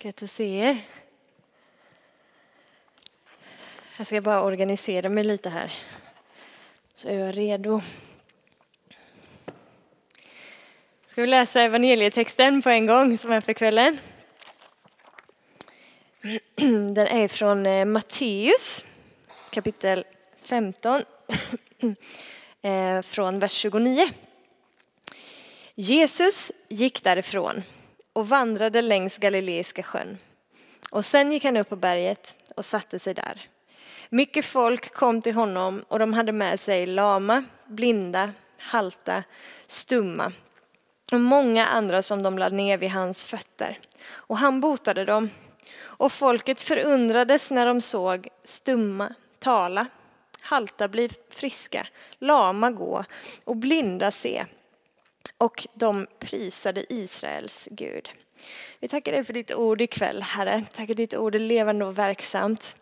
Gött att se er. Jag ska bara organisera mig lite här. Så är jag redo. Ska vi läsa evangelietexten på en gång som är för kvällen? Den är från eh, Matteus kapitel 15 eh, från vers 29. Jesus gick därifrån och vandrade längs Galileiska sjön. Och sen gick han upp på berget och satte sig där. Mycket folk kom till honom och de hade med sig lama, blinda, halta, stumma och många andra som de lade ner vid hans fötter. Och han botade dem. Och folket förundrades när de såg stumma tala, halta bli friska, lama gå och blinda se och de prisade Israels Gud. Vi tackar dig för ditt ord ikväll, Herre. Tack att ditt ord är levande och verksamt.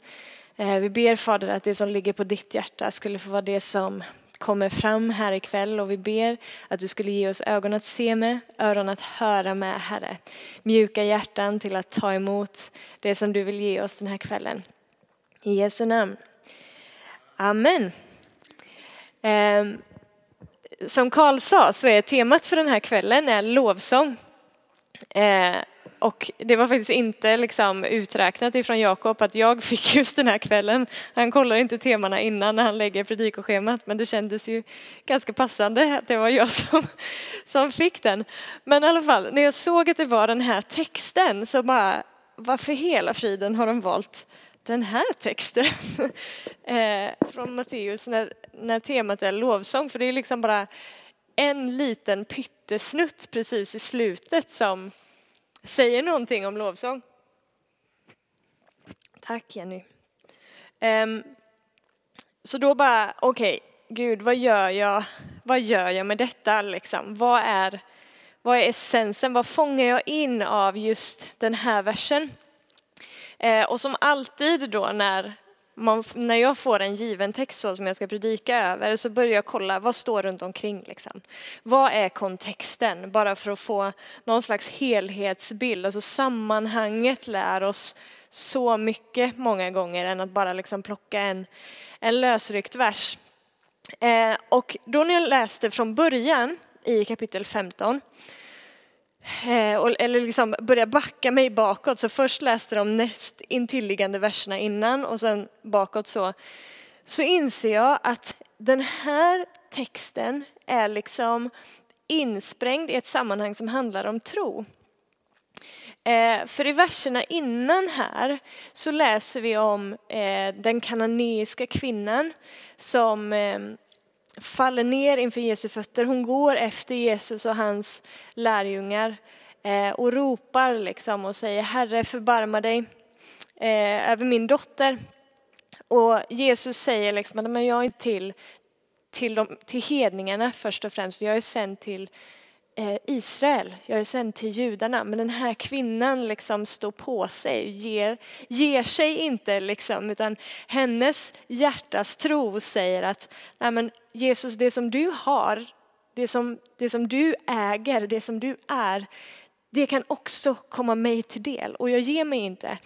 Eh, vi ber Fader att det som ligger på ditt hjärta skulle få vara det som kommer fram här ikväll och vi ber att du skulle ge oss ögon att se med, öron att höra med, Herre. Mjuka hjärtan till att ta emot det som du vill ge oss den här kvällen. I Jesu namn. Amen. Ehm, som Karl sa så är temat för den här kvällen är lovsång. Eh, och det var faktiskt inte liksom uträknat ifrån Jakob att jag fick just den här kvällen. Han kollar inte temana innan när han lägger predikoschemat men det kändes ju ganska passande att det var jag som, som fick den. Men i alla fall, när jag såg att det var den här texten så bara, varför hela friden har de valt den här texten eh, från Matteus när, när temat är lovsång. För det är liksom bara en liten pyttesnutt precis i slutet som säger någonting om lovsång. Tack Jenny. Um, så då bara, okej, okay, Gud, vad gör jag? Vad gör jag med detta liksom? Vad är, vad är essensen? Vad fångar jag in av just den här versen? Eh, och som alltid då när, man, när jag får en given text så som jag ska predika över så börjar jag kolla vad står runt omkring. Liksom. Vad är kontexten? Bara för att få någon slags helhetsbild. Alltså sammanhanget lär oss så mycket många gånger än att bara liksom plocka en, en lösryckt vers. Eh, och då när jag läste från början i kapitel 15 Eh, eller liksom börja backa mig bakåt. Så först läste de näst intilliggande verserna innan och sen bakåt så, så inser jag att den här texten är liksom insprängd i ett sammanhang som handlar om tro. Eh, för i verserna innan här så läser vi om eh, den kananeiska kvinnan som faller ner inför Jesu fötter. Hon går efter Jesus och hans lärjungar eh, och ropar liksom och säger Herre förbarma dig eh, över min dotter. Och Jesus säger liksom att jag är till, till, de, till hedningarna först och främst. Jag är sänd till Eh, Israel, jag är sänd till judarna. Men den här kvinnan liksom står på sig, ger, ger sig inte liksom, utan hennes hjärtas tro säger att Nej, men Jesus, det som du har, det som, det som du äger, det som du är, det kan också komma mig till del och jag ger mig inte.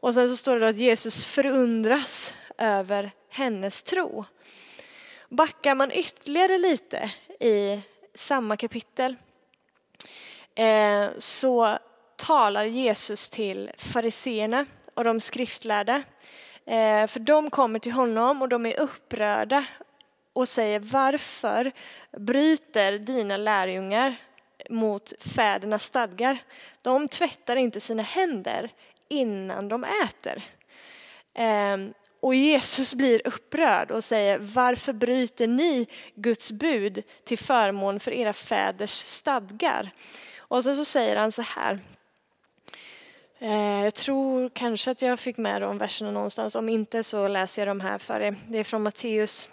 Och sen så står det att Jesus förundras över hennes tro. Backar man ytterligare lite i samma kapitel eh, så talar Jesus till fariseerna och de skriftlärda. Eh, för de kommer till honom och de är upprörda och säger varför bryter dina lärjungar mot fädernas stadgar? De tvättar inte sina händer innan de äter. Eh, och Jesus blir upprörd och säger varför bryter ni Guds bud till förmån för era fäders stadgar? Och sen så säger han så här. Eh, jag tror kanske att jag fick med de verserna någonstans. Om inte så läser jag de här för er. Det är från Matteus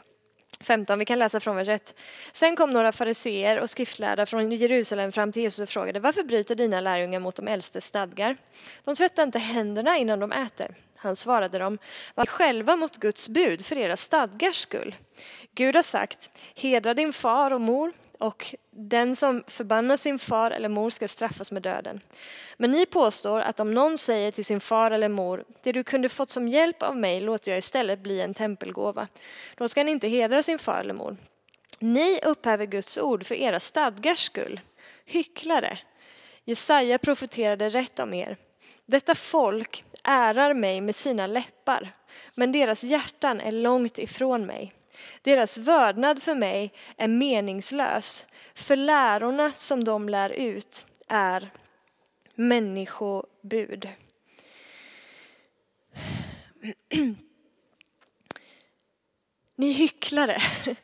15, vi kan läsa från vers 1. Sen kom några fariseer och skriftlärda från Jerusalem fram till Jesus och frågade varför bryter dina lärjungar mot de äldstes stadgar? De tvättar inte händerna innan de äter. Han svarade dem, var själva mot Guds bud för era stadgars skull. Gud har sagt, hedra din far och mor och den som förbannar sin far eller mor ska straffas med döden. Men ni påstår att om någon säger till sin far eller mor, det du kunde fått som hjälp av mig låter jag istället bli en tempelgåva. Då ska ni inte hedra sin far eller mor. Ni upphäver Guds ord för era stadgars skull. Hycklare! Jesaja profeterade rätt om er. Detta folk ärar mig med sina läppar, men deras hjärtan är långt ifrån mig. Deras vördnad för mig är meningslös, för lärorna som de lär ut är människobud. Ni hycklare,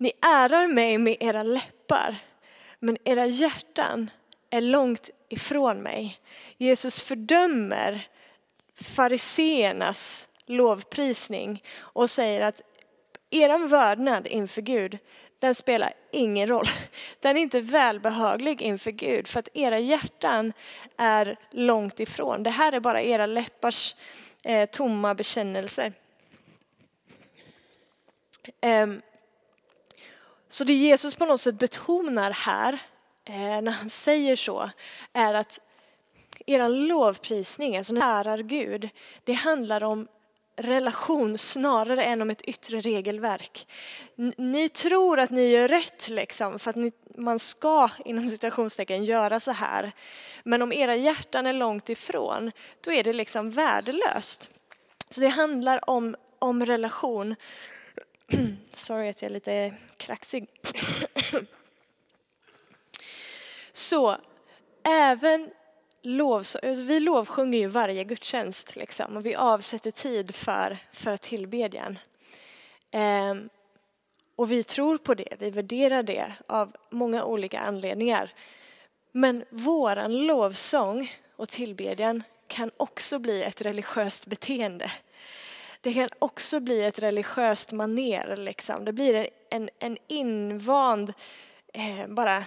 ni ärar mig med era läppar, men era hjärtan är långt ifrån mig. Jesus fördömer fariseernas lovprisning och säger att er vördnad inför Gud, den spelar ingen roll. Den är inte välbehaglig inför Gud för att era hjärtan är långt ifrån. Det här är bara era läppars eh, tomma bekännelser. Um, så det Jesus på något sätt betonar här, eh, när han säger så, är att er lovprisning, alltså ärar Gud, det handlar om relation snarare än om ett yttre regelverk. Ni tror att ni gör rätt liksom för att ni, man ska inom citationstecken göra så här. Men om era hjärtan är långt ifrån, då är det liksom värdelöst. Så det handlar om, om relation. Sorry att jag är lite kraxig. Så även lovs alltså, vi lovsjunger ju varje gudstjänst liksom, och vi avsätter tid för, för tillbedjan. Ehm, och vi tror på det, vi värderar det av många olika anledningar. Men våran lovsång och tillbedjan kan också bli ett religiöst beteende. Det kan också bli ett religiöst maner. Liksom. Det blir en, en invand eh, bara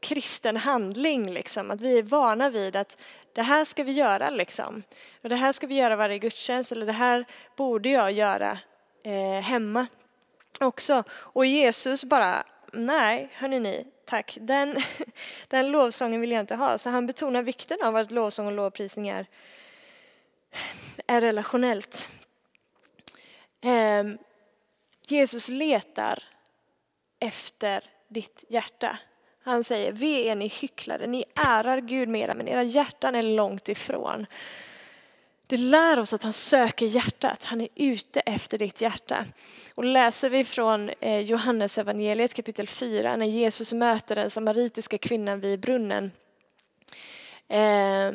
kristen handling, liksom. att vi är vana vid att det här ska vi göra, liksom. och det här ska vi göra varje gudstjänst, eller det här borde jag göra eh, hemma också. Och Jesus bara, nej, hörni ni, tack, den, den lovsången vill jag inte ha. Så han betonar vikten av att lovsång och lovprisning är, är relationellt. Eh, Jesus letar efter ditt hjärta. Han säger, ve är ni hycklare, ni ärar Gud mera men era hjärtan är långt ifrån. Det lär oss att han söker hjärtat, han är ute efter ditt hjärta. Och läser vi från eh, Johannes evangeliet kapitel 4 när Jesus möter den samaritiska kvinnan vid brunnen eh,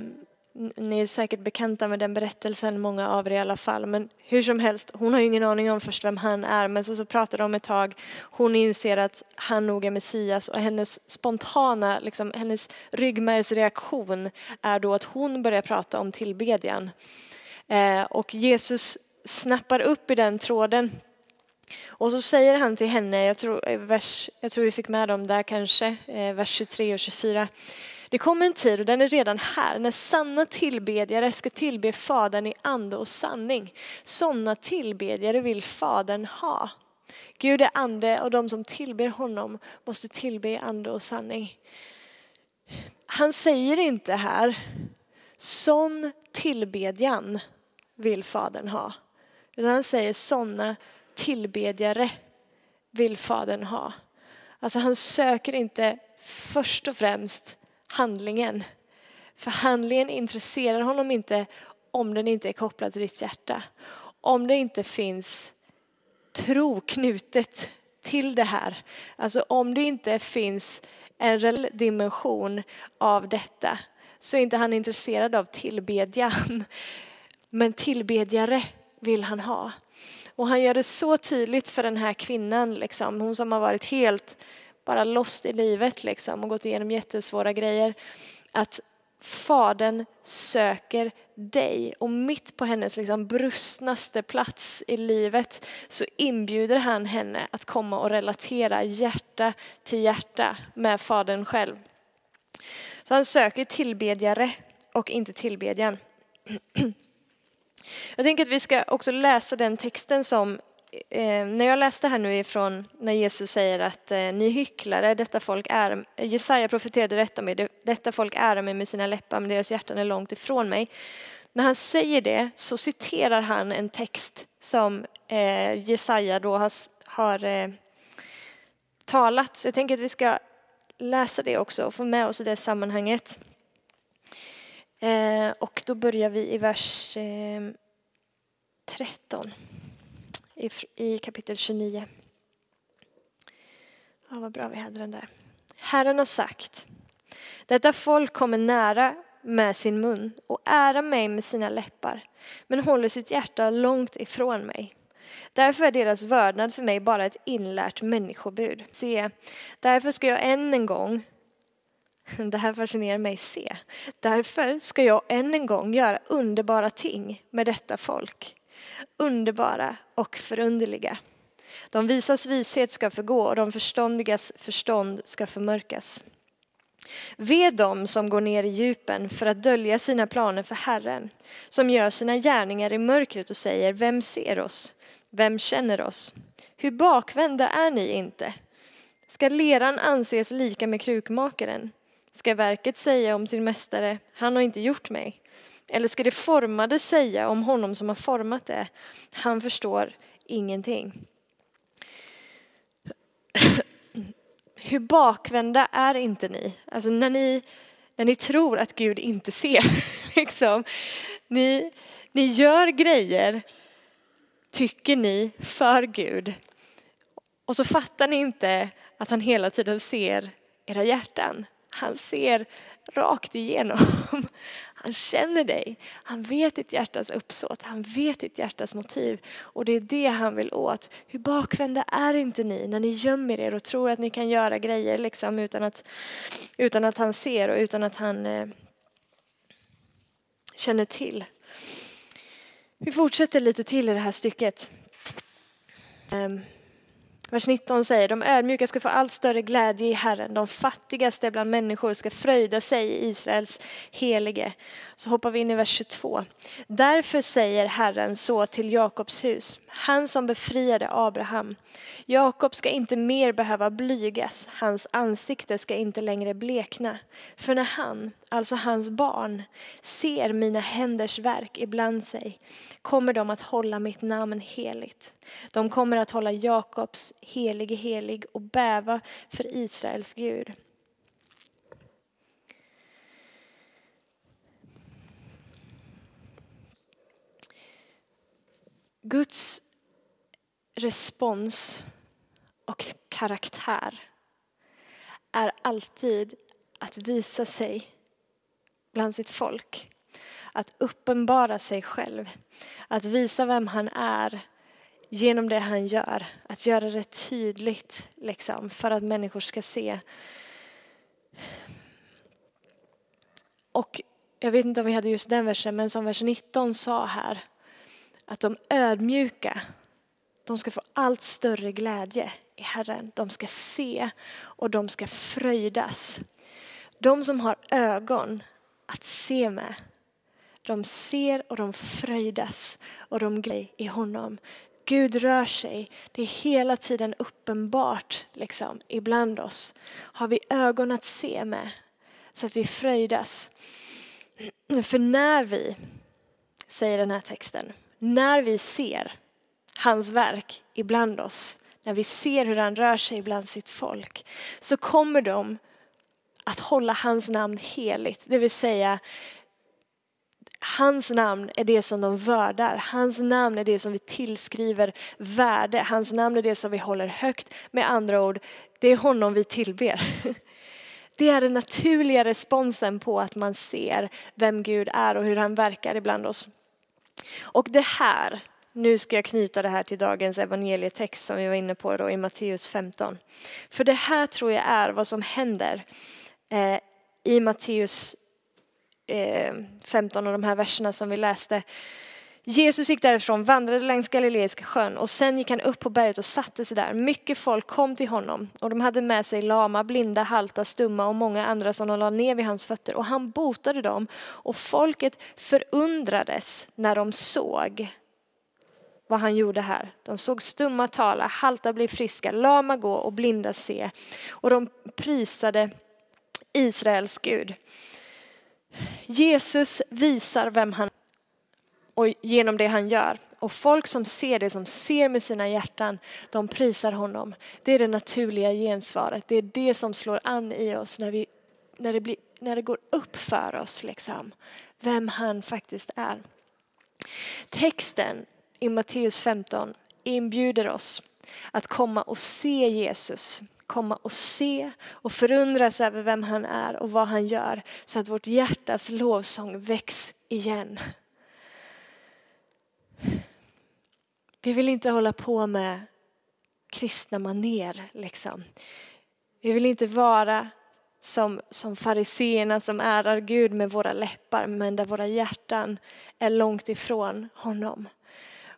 ni är säkert bekanta med den berättelsen, många av er i alla fall. Men hur som helst, hon har ju ingen aning om först vem han är. Men så, så pratar de ett tag. Hon inser att han nog är Messias och hennes spontana, liksom, hennes ryggmärgsreaktion är då att hon börjar prata om tillbedjan. Eh, och Jesus snappar upp i den tråden. Och så säger han till henne, jag tror, eh, vers, jag tror vi fick med dem där kanske, eh, vers 23 och 24. Det kommer en tid, och den är redan här, när sanna tillbedjare ska tillbe Fadern i ande och sanning. Sådana tillbedjare vill Fadern ha. Gud är ande och de som tillber honom måste tillbe i ande och sanning. Han säger inte här, sån tillbedjan vill Fadern ha. Utan han säger sådana tillbedjare vill Fadern ha. Alltså han söker inte först och främst handlingen. För handlingen intresserar honom inte om den inte är kopplad till ditt hjärta. Om det inte finns tro knutet till det här. Alltså om det inte finns en reell dimension av detta så är inte han intresserad av tillbedjan. Men tillbedjare vill han ha. Och han gör det så tydligt för den här kvinnan, liksom, hon som har varit helt bara lost i livet liksom och gått igenom jättesvåra grejer. Att Fadern söker dig och mitt på hennes liksom brustnaste plats i livet så inbjuder han henne att komma och relatera hjärta till hjärta med Fadern själv. Så han söker tillbedjare och inte tillbedjan. Jag tänker att vi ska också läsa den texten som eh, när jag läste här nu ifrån när Jesus säger att eh, ni hycklare, detta folk är, Jesaja profeterade rätt om er, detta folk ära mig med sina läppar men deras hjärtan är långt ifrån mig. När han säger det så citerar han en text som eh, Jesaja då har, har eh, talat. Så jag tänker att vi ska läsa det också och få med oss i det sammanhanget. Eh, och då börjar vi i vers eh, 13 i, i kapitel 29. Ja, vad bra vi hade den där. Herren har sagt, detta folk kommer nära med sin mun och ära mig med sina läppar, men håller sitt hjärta långt ifrån mig. Därför är deras vördnad för mig bara ett inlärt människobud. Se, därför ska jag än en gång det här fascinerar mig, se. Därför ska jag än en gång göra underbara ting med detta folk. Underbara och förunderliga. De visas vishet ska förgå och de förståndigas förstånd ska förmörkas. Ve dem som går ner i djupen för att dölja sina planer för Herren, som gör sina gärningar i mörkret och säger, vem ser oss? Vem känner oss? Hur bakvända är ni inte? Ska leran anses lika med krukmakaren? Ska verket säga om sin mästare, han har inte gjort mig? Eller ska det formade säga om honom som har format det, han förstår ingenting? Hur bakvända är inte ni? Alltså när ni, när ni tror att Gud inte ser. Liksom. Ni, ni gör grejer, tycker ni, för Gud. Och så fattar ni inte att han hela tiden ser era hjärtan. Han ser rakt igenom. Han känner dig. Han vet ditt hjärtas uppsåt. Han vet ditt hjärtas motiv. Och det är det han vill åt. Hur bakvända är inte ni när ni gömmer er och tror att ni kan göra grejer liksom utan, att, utan att han ser och utan att han eh, känner till. Vi fortsätter lite till i det här stycket. Um. Vers 19 säger, de ödmjuka ska få allt större glädje i Herren, de fattigaste bland människor ska fröjda sig i Israels helige. Så hoppar vi in i vers 22. Därför säger Herren så till Jakobs hus, han som befriade Abraham. Jakob ska inte mer behöva blygas, hans ansikte ska inte längre blekna. För när han, alltså hans barn, ser mina händers verk ibland sig kommer de att hålla mitt namn heligt. De kommer att hålla Jakobs helige helig och bäva för Israels Gud. Guds respons och karaktär är alltid att visa sig bland sitt folk. Att uppenbara sig själv. Att visa vem han är genom det han gör. Att göra det tydligt liksom, för att människor ska se. Och jag vet inte om vi hade just den versen, men som vers 19 sa här, att de ödmjuka, de ska få allt större glädje i Herren. De ska se och de ska fröjdas. De som har ögon att se med, de ser och de fröjdas och de glädjer i honom. Gud rör sig. Det är hela tiden uppenbart liksom, ibland oss. Har vi ögon att se med så att vi fröjdas. För när vi, säger den här texten, när vi ser hans verk ibland oss, när vi ser hur han rör sig bland sitt folk, så kommer de att hålla hans namn heligt. Det vill säga, Hans namn är det som de vördar. Hans namn är det som vi tillskriver värde. Hans namn är det som vi håller högt. Med andra ord, det är honom vi tillber. Det är den naturliga responsen på att man ser vem Gud är och hur han verkar ibland oss. Och det här, nu ska jag knyta det här till dagens evangelietext som vi var inne på då i Matteus 15. För det här tror jag är vad som händer eh, i Matteus Eh, 15 av de här verserna som vi läste. Jesus gick därifrån, vandrade längs Galileiska sjön och sen gick han upp på berget och satte sig där. Mycket folk kom till honom och de hade med sig lama, blinda, halta, stumma och många andra som de la ner vid hans fötter och han botade dem och folket förundrades när de såg vad han gjorde här. De såg stumma tala, halta bli friska, lama gå och blinda se. Och de prisade Israels Gud. Jesus visar vem han är och genom det han gör. Och folk som ser det, som ser med sina hjärtan, de prisar honom. Det är det naturliga gensvaret. Det är det som slår an i oss när, vi, när, det, blir, när det går upp för oss, liksom, vem han faktiskt är. Texten i Matteus 15 inbjuder oss att komma och se Jesus, komma och se och förundras över vem han är och vad han gör så att vårt hjärtas lovsång väcks igen. Vi vill inte hålla på med kristna maner liksom. Vi vill inte vara som, som fariseerna som ärar Gud med våra läppar men där våra hjärtan är långt ifrån honom.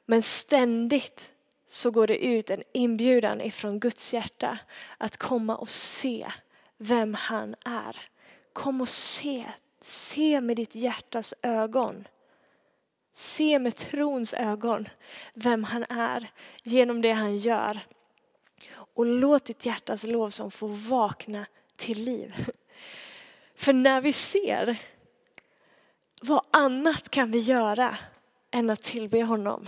Men ständigt så går det ut en inbjudan ifrån Guds hjärta att komma och se vem han är. Kom och se, se med ditt hjärtas ögon. Se med trons ögon vem han är genom det han gör. Och låt ditt hjärtas lovsång få vakna till liv. För när vi ser, vad annat kan vi göra än att tillbe honom?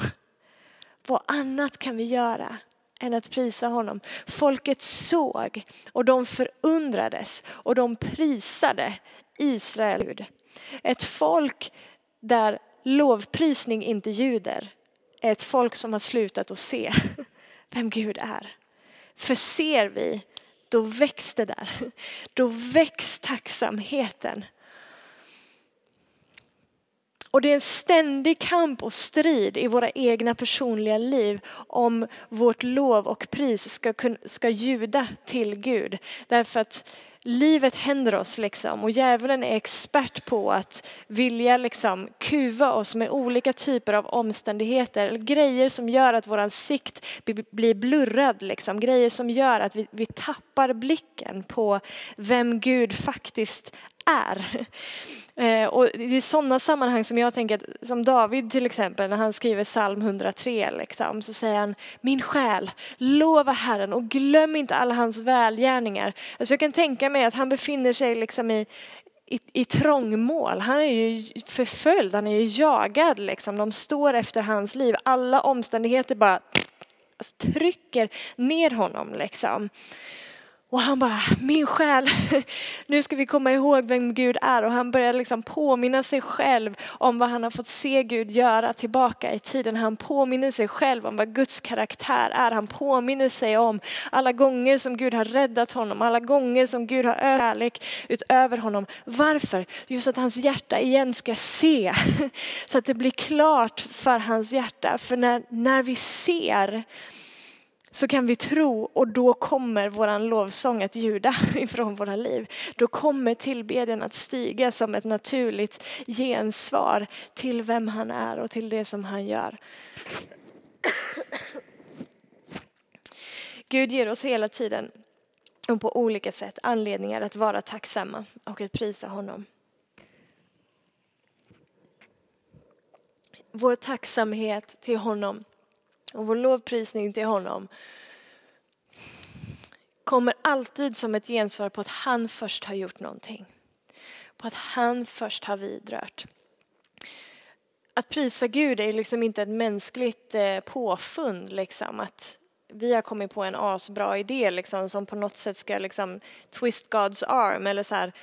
Vad annat kan vi göra än att prisa honom? Folket såg och de förundrades och de prisade Israel. Ett folk där lovprisning inte ljuder är ett folk som har slutat att se vem Gud är. För ser vi, då väcks det där. Då väcks tacksamheten. Och det är en ständig kamp och strid i våra egna personliga liv om vårt lov och pris ska, ska ljuda till Gud. Därför att livet händer oss liksom och djävulen är expert på att vilja liksom kuva oss med olika typer av omständigheter, eller grejer som gör att våran sikt blir blurrad, liksom. grejer som gör att vi, vi tappar blicken på vem Gud faktiskt är. Eh, och det är sådana sammanhang som jag tänker, att, som David till exempel när han skriver psalm 103, liksom, så säger han min själ, lova Herren och glöm inte alla hans välgärningar. Alltså jag kan tänka mig att han befinner sig liksom i, i, i trångmål. Han är ju förföljd, han är ju jagad. Liksom. De står efter hans liv. Alla omständigheter bara alltså, trycker ner honom. Liksom. Och han bara, min själ, nu ska vi komma ihåg vem Gud är. Och han börjar liksom påminna sig själv om vad han har fått se Gud göra tillbaka i tiden. Han påminner sig själv om vad Guds karaktär är. Han påminner sig om alla gånger som Gud har räddat honom, alla gånger som Gud har kärlek utöver honom. Varför? Just att hans hjärta igen ska se, så att det blir klart för hans hjärta. För när, när vi ser så kan vi tro och då kommer våran lovsång att ljuda ifrån våra liv. Då kommer tillbedjan att stiga som ett naturligt gensvar till vem han är och till det som han gör. Gud ger oss hela tiden och på olika sätt anledningar att vara tacksamma och att prisa honom. Vår tacksamhet till honom och vår lovprisning till honom kommer alltid som ett gensvar på att han först har gjort någonting. På att han först har vidrört. Att prisa Gud är liksom inte ett mänskligt eh, påfund. Liksom, att vi har kommit på en asbra idé liksom, som på något sätt ska liksom, twist God's arm. Eller så här,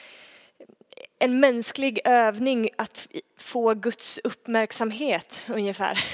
en mänsklig övning att få Guds uppmärksamhet ungefär.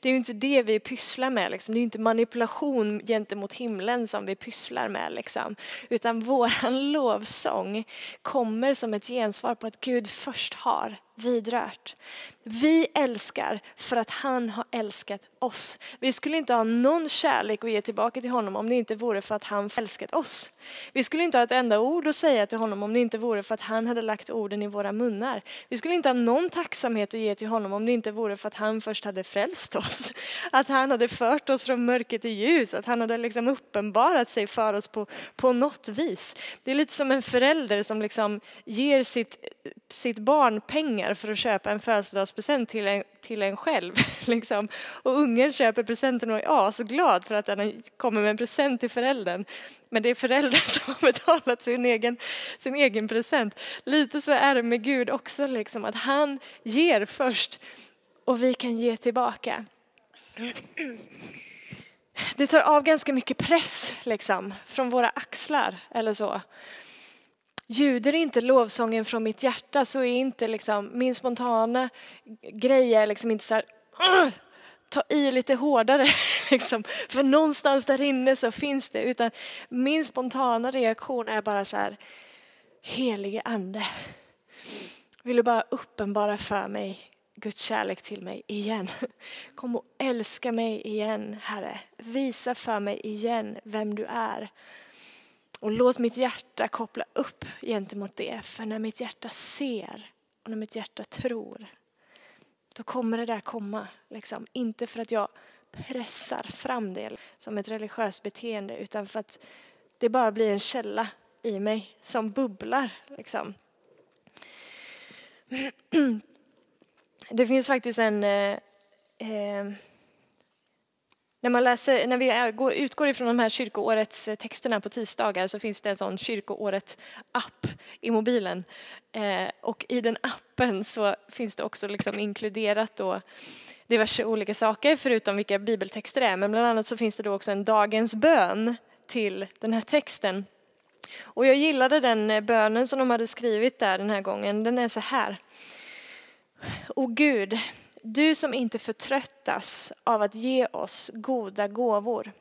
Det är ju inte det vi pysslar med, liksom. det är ju inte manipulation gentemot himlen som vi pysslar med. Liksom. Utan våran lovsång kommer som ett gensvar på att Gud först har vidrört. Vi älskar för att han har älskat oss. Vi skulle inte ha någon kärlek att ge tillbaka till honom om det inte vore för att han älskat oss. Vi skulle inte ha ett enda ord att säga till honom om det inte vore för att han hade lagt orden i våra munnar. Vi skulle inte ha någon tacksamhet att ge till honom om det inte vore för att han först hade frälst oss. Att han hade fört oss från mörker till ljus, att han hade liksom uppenbarat sig för oss på, på något vis. Det är lite som en förälder som liksom ger sitt sitt barn pengar för att köpa en födelsedagspresent till en, till en själv. Liksom. Och ungen köper presenten och är asglad för att den kommer med en present till föräldern. Men det är föräldern som har betalat sin egen, sin egen present. Lite så är det med Gud också, liksom, att han ger först och vi kan ge tillbaka. Det tar av ganska mycket press liksom, från våra axlar eller så. Ljuder inte lovsången från mitt hjärta så är inte liksom, min spontana grej är liksom inte så här, ta i lite hårdare, liksom. för någonstans där inne så finns det. Utan min spontana reaktion är bara så här, helige ande, vill du bara uppenbara för mig Guds kärlek till mig igen. Kom och älska mig igen, Herre. Visa för mig igen vem du är. Och låt mitt hjärta koppla upp gentemot det. För när mitt hjärta ser och när mitt hjärta tror, då kommer det där komma. Liksom. Inte för att jag pressar fram det som ett religiöst beteende, utan för att det bara blir en källa i mig som bubblar. Liksom. Det finns faktiskt en... Eh, eh, när, man läser, när vi utgår ifrån de här kyrkoårets texterna på tisdagar så finns det en sån kyrkoåret-app i mobilen. Eh, och i den appen så finns det också liksom inkluderat då diverse olika saker förutom vilka bibeltexter det är. Men bland annat så finns det då också en dagens bön till den här texten. Och jag gillade den bönen som de hade skrivit där den här gången. Den är så här. O Gud, du som inte förtröttas av att ge oss goda gåvor.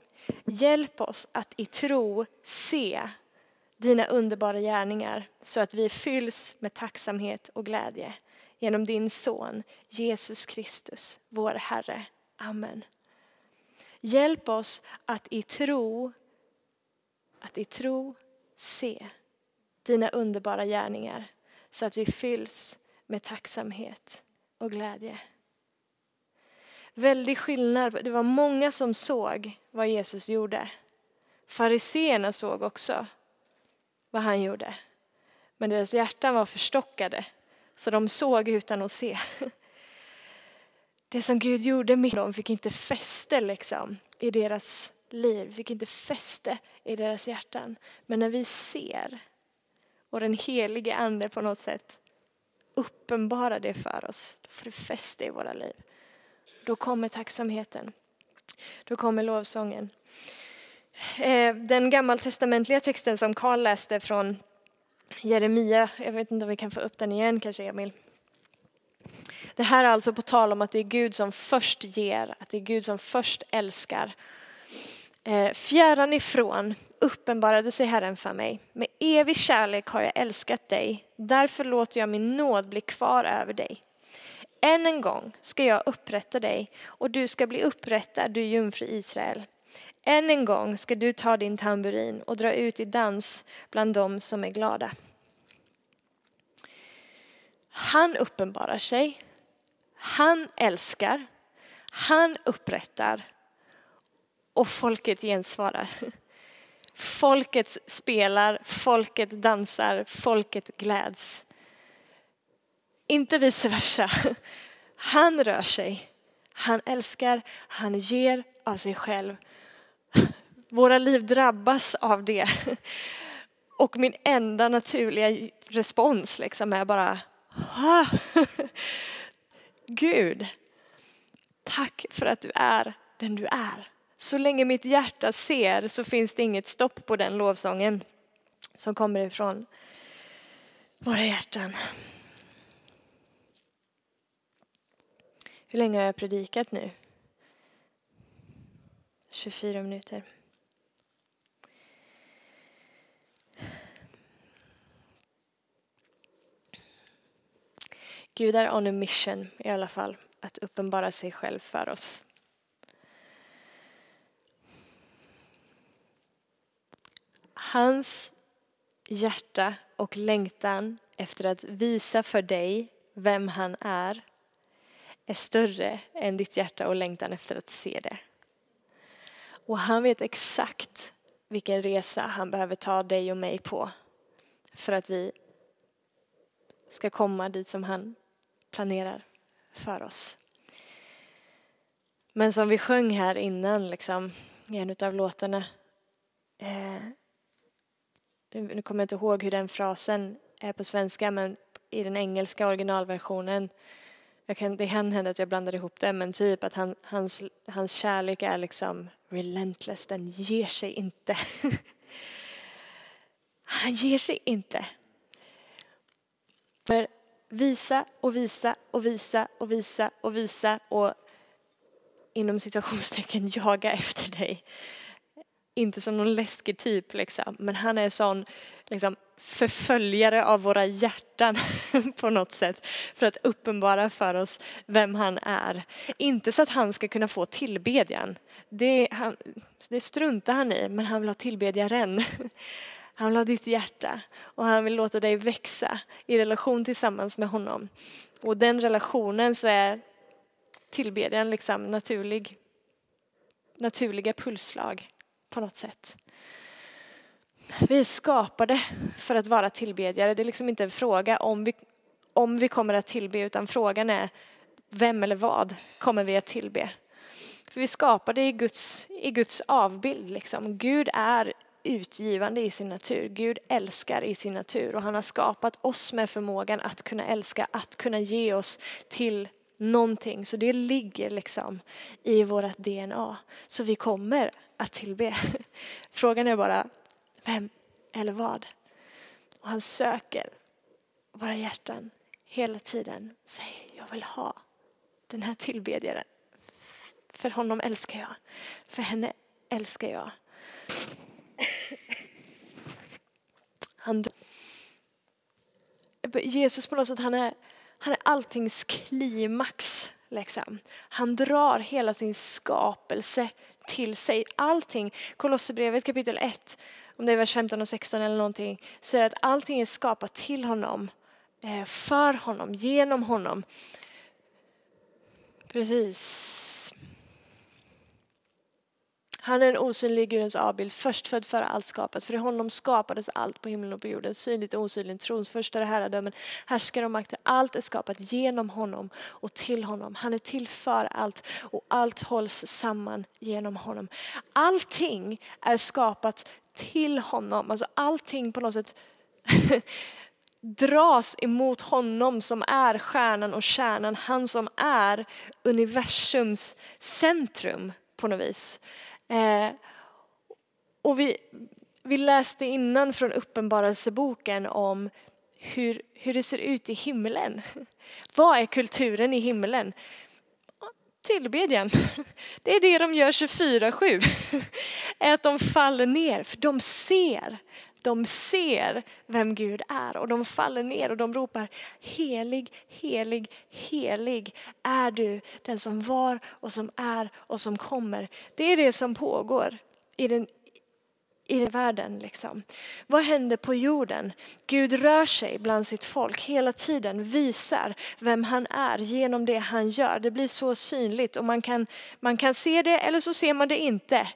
Hjälp oss att i tro se dina underbara gärningar så att vi fylls med tacksamhet och glädje genom din son Jesus Kristus, vår Herre. Amen. Hjälp oss att i tro, att i tro se dina underbara gärningar så att vi fylls med tacksamhet och glädje. Väldig skillnad. Det var många som såg vad Jesus gjorde. Fariseerna såg också vad han gjorde. Men deras hjärtan var förstockade, så de såg utan att se. Det som Gud gjorde med dem fick inte fäste liksom, i deras liv, fick inte fäste i deras hjärtan. Men när vi ser och den helige ande på något sätt uppenbarar det för oss, då får det fäste i våra liv. Då kommer tacksamheten. Då kommer lovsången. Eh, den gammaltestamentliga texten som Karl läste från Jeremia, jag vet inte om vi kan få upp den igen kanske Emil. Det här är alltså på tal om att det är Gud som först ger, att det är Gud som först älskar eh, fjärran ifrån uppenbarade sig Herren för mig. Med evig kärlek har jag älskat dig. Därför låter jag min nåd bli kvar över dig. Än en gång ska jag upprätta dig och du ska bli upprättad, du jungfru Israel. Än en gång ska du ta din tamburin och dra ut i dans bland dem som är glada. Han uppenbarar sig. Han älskar. Han upprättar och folket gensvarar. Folket spelar, folket dansar, folket gläds. Inte vice versa. Han rör sig, han älskar, han ger av sig själv. Våra liv drabbas av det. Och min enda naturliga respons liksom är bara Gud, tack för att du är den du är. Så länge mitt hjärta ser så finns det inget stopp på den lovsången som kommer ifrån våra hjärtan. Hur länge har jag predikat nu? 24 minuter. Gud är on a mission i alla fall, att uppenbara sig själv för oss. Hans hjärta och längtan efter att visa för dig vem han är är större än ditt hjärta och längtan efter att se det. Och han vet exakt vilken resa han behöver ta dig och mig på för att vi ska komma dit som han planerar för oss. Men som vi sjöng här innan, liksom, i en av låtarna. Eh, nu kommer jag inte ihåg hur den frasen är på svenska, men i den engelska originalversionen kan, det kan hända att jag blandar ihop det, men typ att han, hans, hans kärlek är liksom relentless, den ger sig inte. han ger sig inte. För visa och visa och visa och visa och visa och inom situationstecken jaga efter dig. Inte som någon läskig typ liksom, men han är sån liksom, förföljare av våra hjärtan på något sätt för att uppenbara för oss vem han är. Inte så att han ska kunna få tillbedjan. Det, han, det struntar han i, men han vill ha tillbedjaren. Han vill ha ditt hjärta och han vill låta dig växa i relation tillsammans med honom. Och den relationen så är tillbedjan liksom naturlig, naturliga pulsslag på något sätt. Vi är skapade för att vara tillbedjare. Det är liksom inte en fråga om vi, om vi kommer att tillbe utan frågan är vem eller vad kommer vi att tillbe? För vi skapade i Guds, i Guds avbild. Liksom. Gud är utgivande i sin natur. Gud älskar i sin natur och han har skapat oss med förmågan att kunna älska, att kunna ge oss till någonting. Så det ligger liksom i vårt DNA. Så vi kommer att tillbe. Frågan är bara vem eller vad. Och han söker våra hjärtan hela tiden. Säger jag vill ha den här tillbedjaren. För honom älskar jag. För henne älskar jag. Han, Jesus på något sätt, han är, han är alltings klimax. Liksom. Han drar hela sin skapelse till sig. Allting, Kolosserbrevet kapitel 1, om det är vers 15 och 16 eller någonting, säger att allting är skapat till honom, eh, för honom, genom honom. Precis. Han är en osynlig Gudens avbild, förstfödd före allt skapat. För i honom skapades allt på himlen och på jorden, synligt och osynligt, trons första herradömen, härskare och makter. Allt är skapat genom honom och till honom. Han är till för allt och allt hålls samman genom honom. Allting är skapat till honom. Alltså allting på något sätt dras emot honom som är stjärnan och kärnan. Han som är universums centrum på något vis. Eh, och vi, vi läste innan från Uppenbarelseboken om hur, hur det ser ut i himlen. Vad är kulturen i himlen? Tillbedjan. Det är det de gör 24-7. Att de faller ner, för de ser. De ser vem Gud är och de faller ner och de ropar helig, helig, helig är du den som var och som är och som kommer. Det är det som pågår i den i världen. Liksom. Vad händer på jorden? Gud rör sig bland sitt folk hela tiden, visar vem han är genom det han gör. Det blir så synligt och man kan, man kan se det eller så ser man det inte.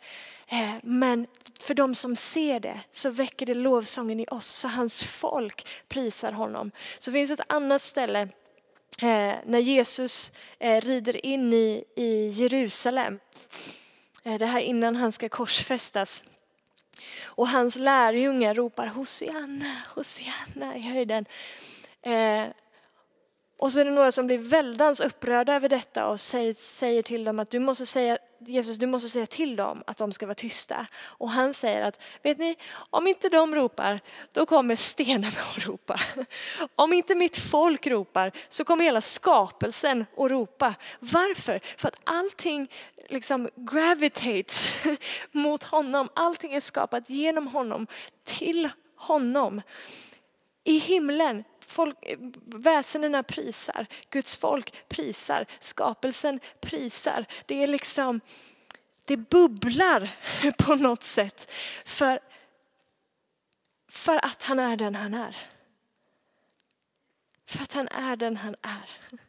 Eh, men för de som ser det så väcker det lovsången i oss så hans folk prisar honom. Så finns ett annat ställe eh, när Jesus eh, rider in i, i Jerusalem. Det här innan han ska korsfästas. Och hans lärjungar ropar Hosianna, Hosianna i höjden. Och så är det några som blir väldans upprörda över detta och säger, säger till dem att du måste säga, Jesus du måste säga till dem att de ska vara tysta. Och han säger att, vet ni, om inte de ropar, då kommer stenarna att ropa. Om inte mitt folk ropar så kommer hela skapelsen att ropa. Varför? För att allting liksom gravitates mot honom. Allting är skapat genom honom, till honom. I himlen Folk, eh, väsendena prisar, Guds folk prisar, skapelsen prisar. Det är liksom, det bubblar på något sätt. För, för att han är den han är. För att han är den han är.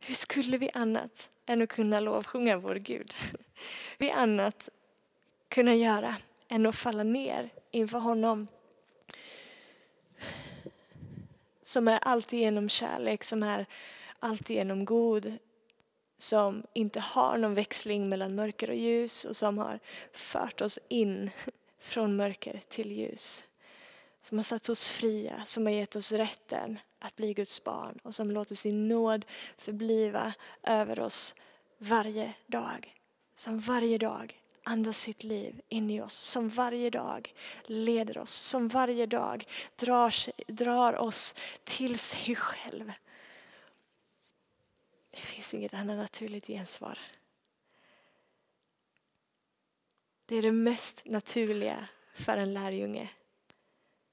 Hur skulle vi annat än att kunna lovsjunga vår Gud? Vi annat kunna göra än att falla ner inför honom som är alltigenom kärlek, som är alltigenom god, som inte har någon växling mellan mörker och ljus och som har fört oss in från mörker till ljus. Som har satt oss fria, som har gett oss rätten att bli Guds barn och som låter sin nåd förbliva över oss varje dag. Som varje dag andas sitt liv in i oss, som varje dag leder oss, som varje dag drar, sig, drar oss till sig själv. Det finns inget annat naturligt gensvar. Det är det mest naturliga för en lärjunge.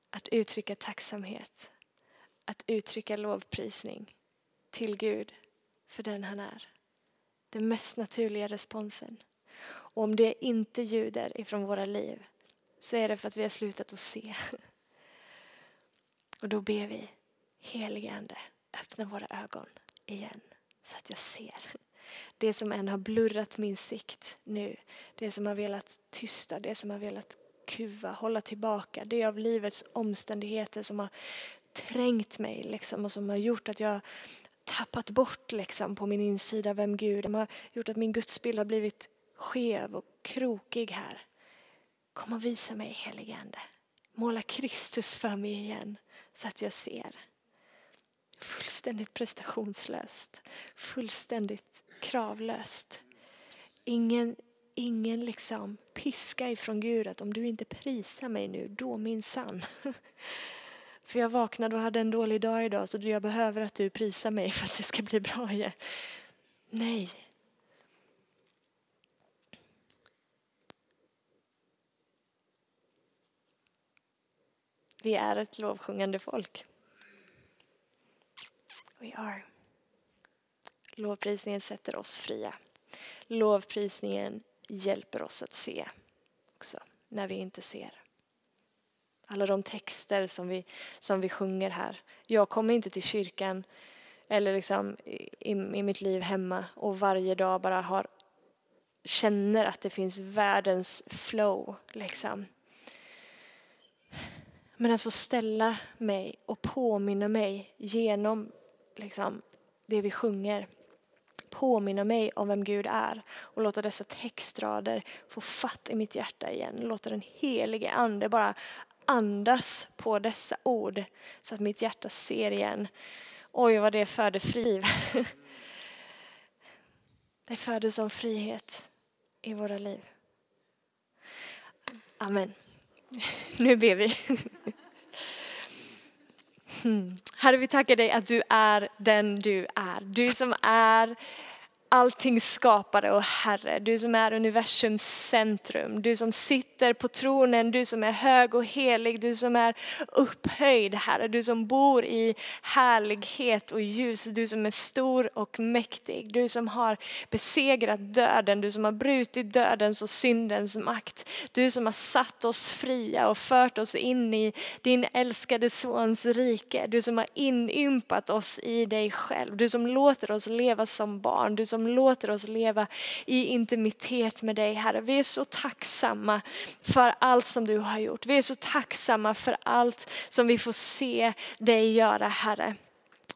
Att uttrycka tacksamhet, att uttrycka lovprisning till Gud för den han är. Den mest naturliga responsen. Och om det inte ljuder ifrån våra liv så är det för att vi har slutat att se. Och då ber vi, helige Ande, öppna våra ögon igen så att jag ser. Det som än har blurrat min sikt nu, det som har velat tysta, det som har velat kuva, hålla tillbaka, det av livets omständigheter som har trängt mig liksom, och som har gjort att jag tappat bort liksom, på min insida vem Gud är. De har gjort att min gudsbild har blivit skev och krokig här. Kom och visa mig helige Ande. Måla Kristus för mig igen så att jag ser. Fullständigt prestationslöst, fullständigt kravlöst. Ingen, ingen liksom piska ifrån Gud att om du inte prisar mig nu, då min sann. För jag vaknade och hade en dålig dag idag så jag behöver att du prisar mig för att det ska bli bra igen. Nej. Vi är ett lovsjungande folk. We are. Lovprisningen sätter oss fria. Lovprisningen hjälper oss att se också när vi inte ser. Alla de texter som vi, som vi sjunger här. Jag kommer inte till kyrkan eller liksom i, i mitt liv hemma och varje dag bara har känner att det finns världens flow. Liksom. Men att få ställa mig och påminna mig genom liksom, det vi sjunger påminna mig om vem Gud är och låta dessa textrader få fatt i mitt hjärta igen. Låta den helige ande bara andas på dessa ord så att mitt hjärta ser igen. Oj, vad det föder friv. Det föder som frihet i våra liv. Amen. Nu ber vi. Hmm. Herre, vi tackar dig att du är den du är. Du som är allting skapare och Herre, du som är universums centrum, du som sitter på tronen, du som är hög och helig, du som är upphöjd Herre, du som bor i härlighet och ljus, du som är stor och mäktig, du som har besegrat döden, du som har brutit dödens och syndens makt, du som har satt oss fria och fört oss in i din älskade sons rike, du som har inympat oss i dig själv, du som låter oss leva som barn, du som som låter oss leva i intimitet med dig Herre. Vi är så tacksamma för allt som du har gjort. Vi är så tacksamma för allt som vi får se dig göra Herre.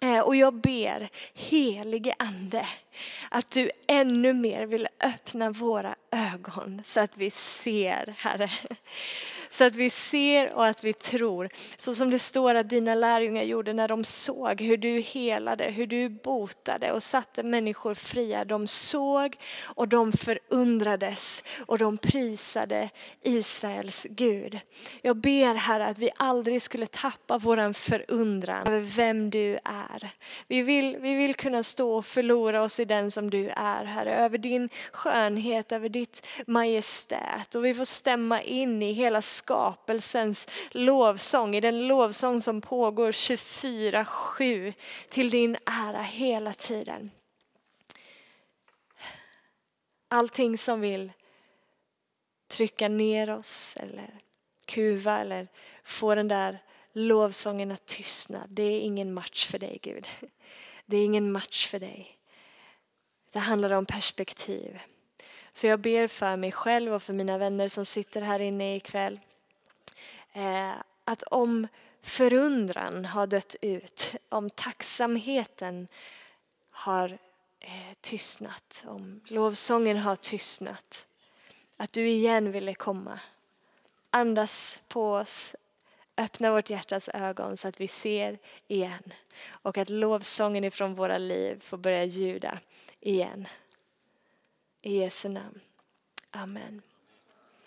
Eh, och jag ber helige ande att du ännu mer vill öppna våra ögon så att vi ser Herre. Så att vi ser och att vi tror. Så som det står att dina lärjungar gjorde när de såg hur du helade, hur du botade och satte människor fria. De såg och de förundrades och de prisade Israels Gud. Jag ber Herre att vi aldrig skulle tappa våran förundran över vem du är. Vi vill, vi vill kunna stå och förlora oss i den som du är Herre, över din skönhet, över ditt majestät och vi får stämma in i hela skapelsens lovsång, i den lovsång som pågår 24-7 till din ära hela tiden. Allting som vill trycka ner oss eller kuva eller få den där lovsången att tystna. Det är ingen match för dig Gud. Det är ingen match för dig. Det handlar om perspektiv. Så jag ber för mig själv och för mina vänner som sitter här inne ikväll. Eh, att om förundran har dött ut, om tacksamheten har eh, tystnat, om lovsången har tystnat. Att du igen ville komma. Andas på oss, öppna vårt hjärtas ögon så att vi ser igen. Och att lovsången ifrån våra liv får börja ljuda igen. I Jesu namn. Amen.